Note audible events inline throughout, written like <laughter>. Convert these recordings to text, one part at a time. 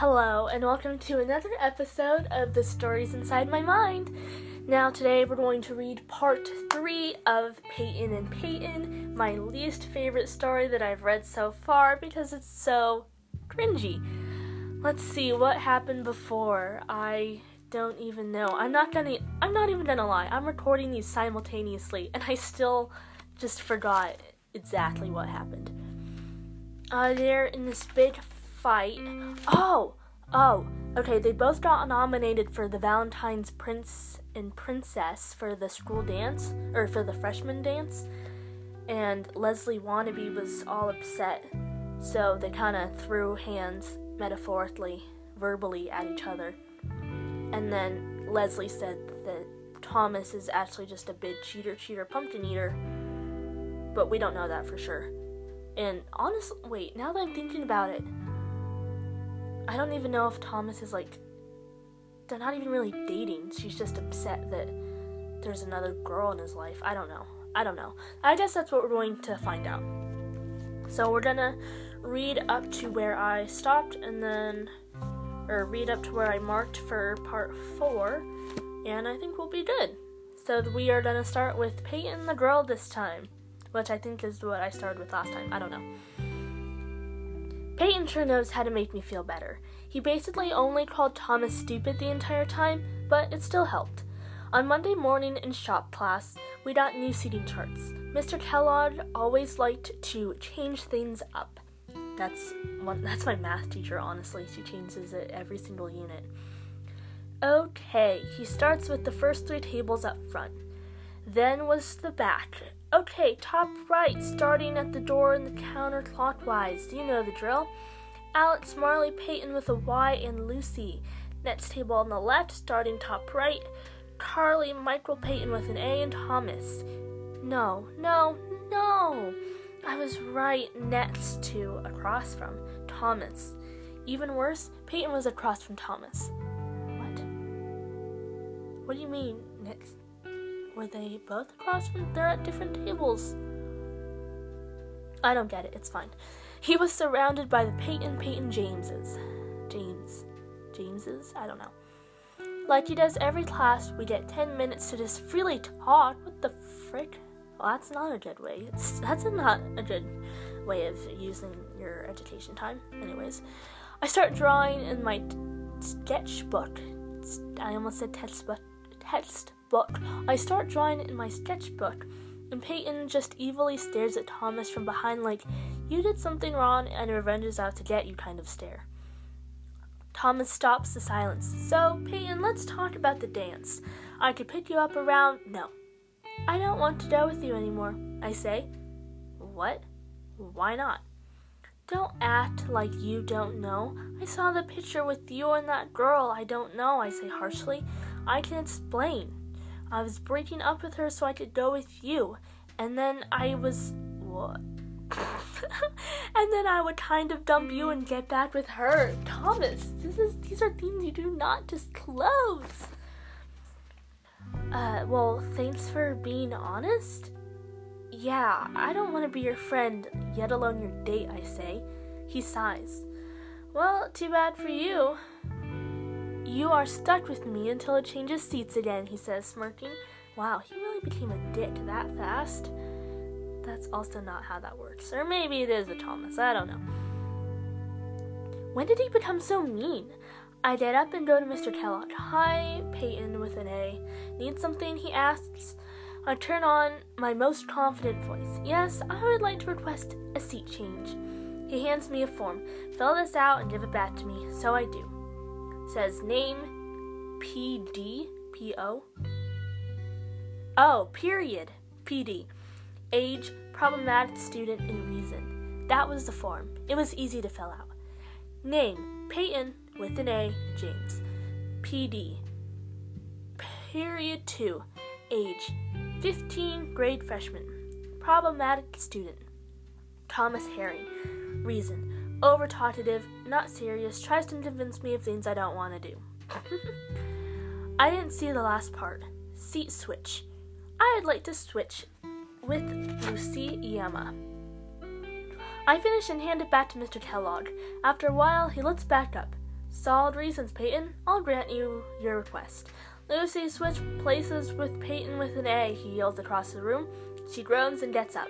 Hello, and welcome to another episode of The Stories Inside My Mind. Now, today we're going to read part three of Paetin and Peyton, my least favorite story that I've read so far because it's so cringy. Let's see what happened before. I don't even know. I'm not gonna. I'm not even gonna lie. I'm recording these simultaneously, and I still just forgot exactly what happened. Uh, they're in this big fight. Oh, oh, okay. They both got nominated for the Valentine's Prince and Princess for the school dance or for the freshman dance, and Leslie Wannabe was all upset. So they kind of threw hands metaphorically, verbally at each other. And then Leslie said that Thomas is actually just a big cheater, cheater, pumpkin eater. But we don't know that for sure. And honestly, wait, now that I'm thinking about it, I don't even know if Thomas is like. They're not even really dating. She's just upset that there's another girl in his life. I don't know. I don't know. I guess that's what we're going to find out. So we're gonna read up to where I stopped and then. Or read up to where I marked for part four, and I think we'll be good. So we are gonna start with Peyton the girl this time, which I think is what I started with last time. I don't know. Peyton sure knows how to make me feel better. He basically only called Thomas stupid the entire time, but it still helped. On Monday morning in shop class, we got new seating charts. Mr. Kellogg always liked to change things up. That's one that's my math teacher, honestly. She changes it every single unit. Okay, he starts with the first three tables up front. Then was the back. Okay, top right, starting at the door in the counterclockwise. Do you know the drill. Alex, Marley, Peyton with a Y, and Lucy. Next table on the left, starting top right. Carly, Michael, Peyton with an A, and Thomas. No, no, no! I was right next to, across from, Thomas. Even worse, Peyton was across from Thomas. What? What do you mean, next? Were they both across from? They're at different tables. I don't get it. It's fine. He was surrounded by the Peyton Peyton Jameses. James. Jameses? I don't know. Like he does every class, we get 10 minutes to just freely talk. What the frick? Well, that's not a good way. It's, that's not a good way of using your education time. Anyways, I start drawing in my t- sketchbook. I almost said textbook. Textbook. I start drawing in my sketchbook, and Peyton just evilly stares at Thomas from behind, like, you did something wrong and revenge is out to get you kind of stare. Thomas stops the silence. So, Peyton, let's talk about the dance. I could pick you up around. No, I don't want to go with you anymore, I say. What? Why not? Don't act like you don't know. I saw the picture with you and that girl I don't know, I say harshly. I can explain. I was breaking up with her so I could go with you. And then I was. What? <laughs> and then I would kind of dump you and get back with her. Thomas, this is these are things you do not disclose. Uh, well, thanks for being honest. Yeah, I don't want to be your friend, yet alone your date, I say. He sighs. Well, too bad for you. You are stuck with me until it changes seats again, he says, smirking. Wow, he really became a dick that fast. That's also not how that works. Or maybe it is a Thomas, I don't know. When did he become so mean? I get up and go to Mr. Kellogg. Hi, Peyton with an A. Need something? He asks. I turn on my most confident voice. Yes, I would like to request a seat change. He hands me a form. Fill this out and give it back to me. So I do. Says name P D P O. Oh, period. PD. Age, problematic student, and reason. That was the form. It was easy to fill out. Name, Peyton, with an A, James. PD. Period 2. Age 15, grade freshman. Problematic student. Thomas Herring. Reason. Over talkative, not serious, tries to convince me of things I don't want to do. <laughs> I didn't see the last part. Seat switch. I'd like to switch with Lucy Yama. I finish and hand it back to Mr. Kellogg. After a while, he looks back up. Solid reasons, Peyton. I'll grant you your request. Lucy, switch places with Peyton with an A, he yells across the room. She groans and gets up.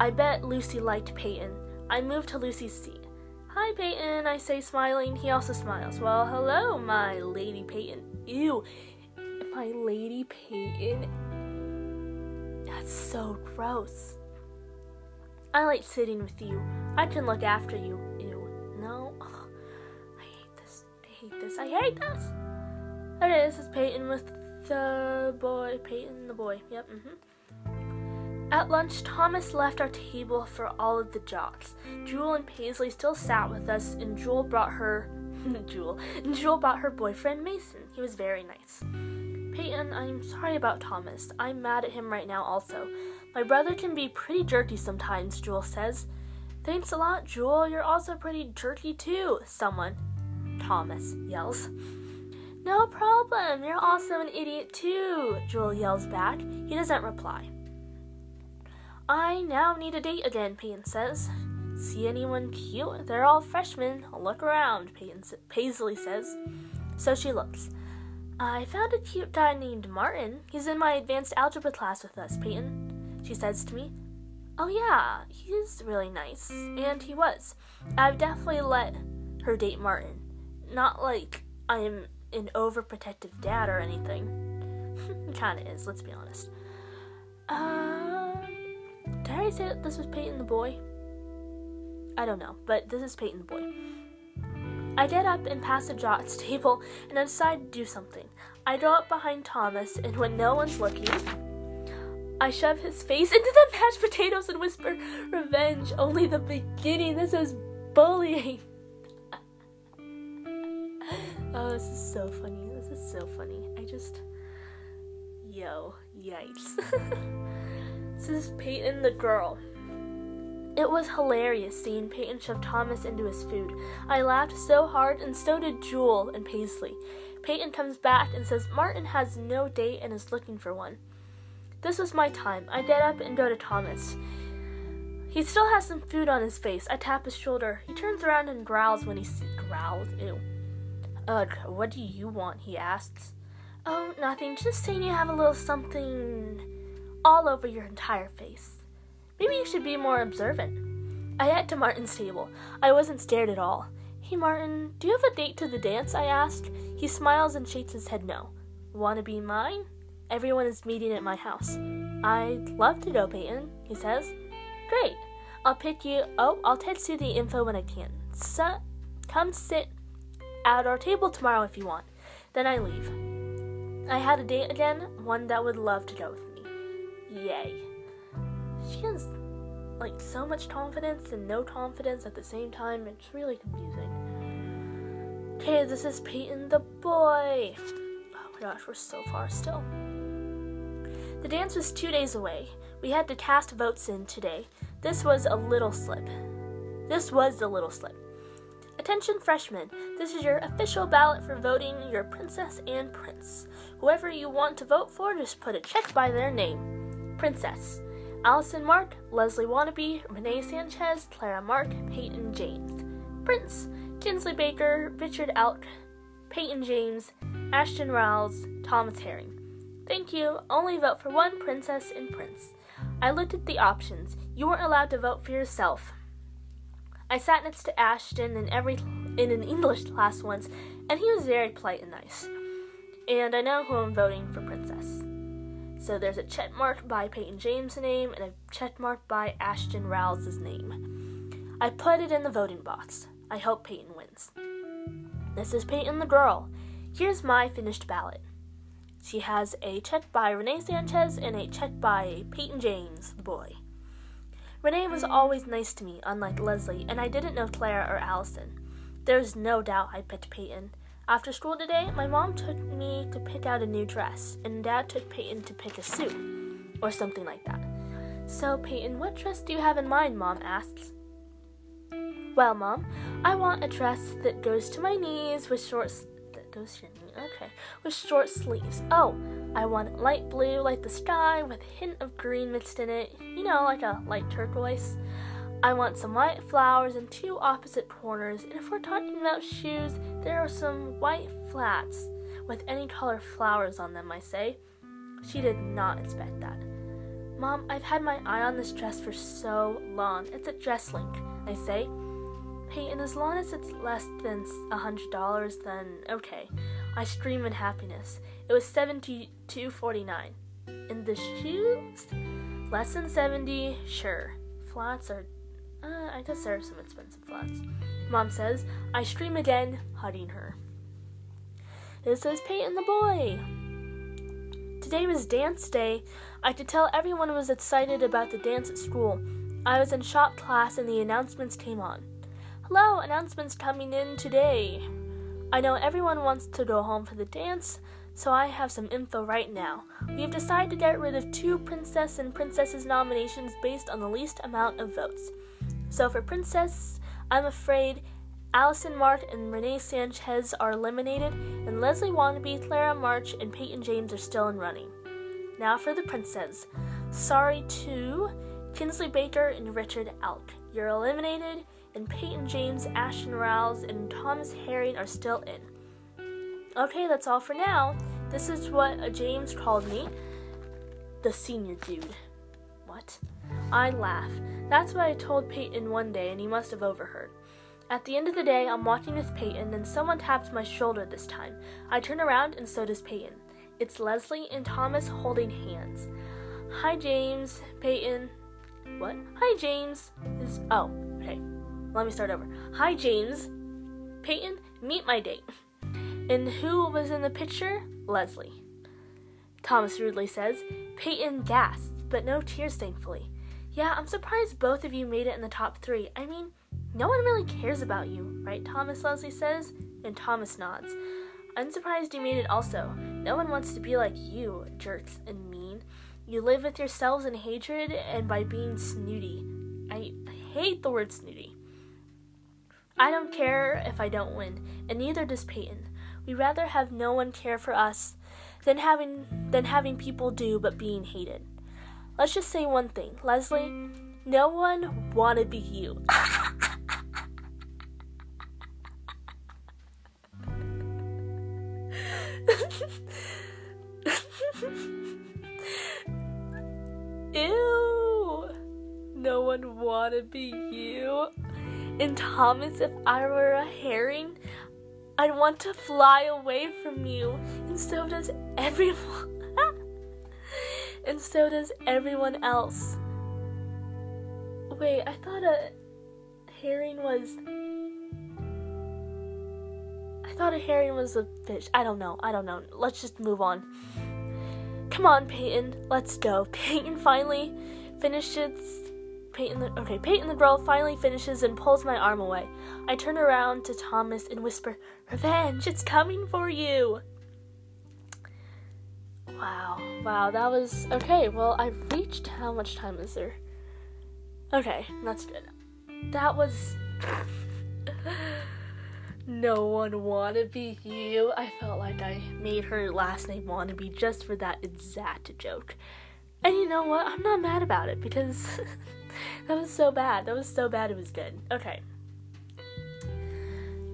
I bet Lucy liked Peyton. I move to Lucy's seat. Hi, Peyton, I say, smiling. He also smiles. Well, hello, my Lady Peyton. Ew, my Lady Peyton. That's so gross. I like sitting with you. I can look after you. Ew, no. Ugh. I hate this. I hate this. I hate this. Okay, this is Peyton with the boy. Peyton, the boy. Yep, mm hmm. At lunch, Thomas left our table for all of the jocks. Jewel and Paisley still sat with us, and Jewel brought her <laughs> Jewel. Jewel brought her boyfriend Mason. He was very nice. Peyton, I'm sorry about Thomas. I'm mad at him right now also. My brother can be pretty jerky sometimes, Jewel says. Thanks a lot, Jewel. You're also pretty jerky too, someone. Thomas yells. No problem. You're also an idiot too, Jewel yells back. He doesn't reply. I now need a date again, Peyton says. See anyone cute? They're all freshmen. Look around, Paisley says. So she looks. I found a cute guy named Martin. He's in my advanced algebra class with us, Peyton. She says to me, Oh, yeah, he's really nice. And he was. I've definitely let her date Martin. Not like I'm an overprotective dad or anything. <laughs> Kinda is, let's be honest. Um, did I say that this was Peyton the boy? I don't know, but this is Peyton the boy. I get up and pass the Jots <laughs> table and I decide to do something. I go up behind Thomas, and when no one's looking, I shove his face <laughs> into the mashed potatoes and whisper, Revenge, only the beginning. This is bullying. <laughs> oh, this is so funny. This is so funny. I just. Yo, yikes. This is Peyton the girl. It was hilarious seeing Peyton shove Thomas into his food. I laughed so hard, and so did Jewel and Paisley. Peyton comes back and says Martin has no date and is looking for one. This was my time. I get up and go to Thomas. He still has some food on his face. I tap his shoulder. He turns around and growls when he sees growls. Ew. Ugh, what do you want? He asks. Oh, nothing. Just saying you have a little something all over your entire face. Maybe you should be more observant. I head to Martin's table. I wasn't scared at all. Hey, Martin, do you have a date to the dance? I asked. He smiles and shakes his head no. Wanna be mine? Everyone is meeting at my house. I'd love to go, Peyton, he says. Great. I'll pick you. Oh, I'll text you the info when I can. So, come sit at our table tomorrow if you want. Then I leave. I had a date again, one that would love to go with me. Yay. She has like so much confidence and no confidence at the same time. It's really confusing. Okay, this is Peyton the boy. Oh my gosh, we're so far still. The dance was two days away. We had to cast votes in today. This was a little slip. This was the little slip. Attention freshmen, this is your official ballot for voting your princess and prince. Whoever you want to vote for, just put a check by their name. Princess. Allison Mark, Leslie Wannabe, Renee Sanchez, Clara Mark, Peyton James. Prince. Kinsley Baker, Richard Elk, Peyton James, Ashton Rowles, Thomas Herring. Thank you. Only vote for one princess and prince. I looked at the options. You weren't allowed to vote for yourself. I sat next to Ashton in every in an English class once, and he was very polite and nice. And I know who I'm voting for princess. So there's a check mark by Peyton James' name and a check mark by Ashton Rowles' name. I put it in the voting box. I hope Peyton wins. This is Peyton the girl. Here's my finished ballot. She has a check by Renee Sanchez and a check by Peyton James, the boy. Renee was always nice to me, unlike Leslie, and I didn't know Clara or Allison. There's no doubt I picked Peyton. After school today, my mom took me to pick out a new dress, and Dad took Peyton to pick a suit, or something like that. So, Peyton, what dress do you have in mind? Mom asks. Well, Mom, I want a dress that goes to my knees with short that goes to your knee. Okay, with short sleeves. Oh, I want light blue like the sky with a hint of green mixed in it. You know, like a light turquoise. I want some white flowers in two opposite corners, and if we're talking about shoes, there are some white flats with any color flowers on them, I say. She did not expect that. Mom, I've had my eye on this dress for so long. It's a Dress Link, I say. Hey, and as long as it's less than a $100, then okay. I scream in happiness. It was seventy-two forty-nine. And the shoes? Less than 70, sure. Flats are uh, I there some expensive flats. Mom says, I scream again, hugging her. This is Peyton the boy. Today was dance day. I could tell everyone was excited about the dance at school. I was in shop class and the announcements came on. Hello, announcements coming in today. I know everyone wants to go home for the dance, so I have some info right now. We have decided to get rid of two princess and princesses nominations based on the least amount of votes. So for Princess, I'm afraid Allison Mark and Renee Sanchez are eliminated, and Leslie Wannabe, Clara March, and Peyton James are still in running. Now for the Princess. Sorry to Kinsley Baker and Richard Elk. You're eliminated, and Peyton James, Ashton Rouse, and Thomas Herring are still in. Okay, that's all for now. This is what James called me. The senior dude. What? I laugh. That's what I told Peyton one day, and he must have overheard. At the end of the day, I'm walking with Peyton, and someone taps my shoulder this time. I turn around, and so does Peyton. It's Leslie and Thomas holding hands. Hi, James. Peyton. What? Hi, James. Is oh, okay. Let me start over. Hi, James. Peyton, meet my date. And who was in the picture? Leslie. Thomas rudely says. Peyton gasps, but no tears, thankfully. Yeah, I'm surprised both of you made it in the top three. I mean, no one really cares about you, right? Thomas Leslie says, and Thomas nods. I'm surprised you made it also. No one wants to be like you, jerks and mean. You live with yourselves in hatred and by being snooty. I hate the word snooty. I don't care if I don't win, and neither does Peyton. We rather have no one care for us than having than having people do but being hated. Let's just say one thing, Leslie. No one wanna be you. <laughs> Ew. No one wanna be you. And Thomas, if I were a herring, I'd want to fly away from you. And so does everyone and so does everyone else. Wait, I thought a herring was. I thought a herring was a fish. I don't know. I don't know. Let's just move on. Come on, Peyton. Let's go. <laughs> Peyton finally finishes. Peyton the okay. Peyton the girl finally finishes and pulls my arm away. I turn around to Thomas and whisper, "Revenge! It's coming for you!" Wow, wow, that was okay. Well, I've reached how much time is there? Okay, that's good. That was. <laughs> no one wanna be you. I felt like I made her last name wanna be just for that exact joke. And you know what? I'm not mad about it because <laughs> that was so bad. That was so bad it was good. Okay.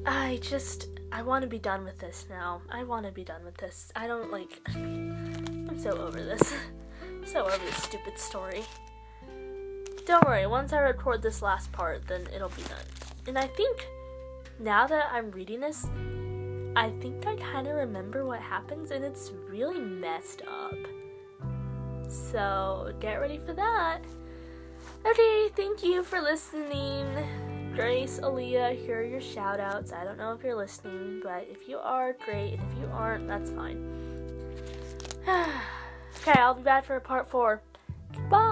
I just I want to be done with this now. I want to be done with this. I don't like. So over this. <laughs> so over this stupid story. Don't worry, once I record this last part, then it'll be done. And I think now that I'm reading this, I think I kind of remember what happens, and it's really messed up. So get ready for that. Okay, thank you for listening. Grace, Aaliyah, here are your shout outs. I don't know if you're listening, but if you are, great. And if you aren't, that's fine. <sighs> okay, I'll be back for part four. Goodbye.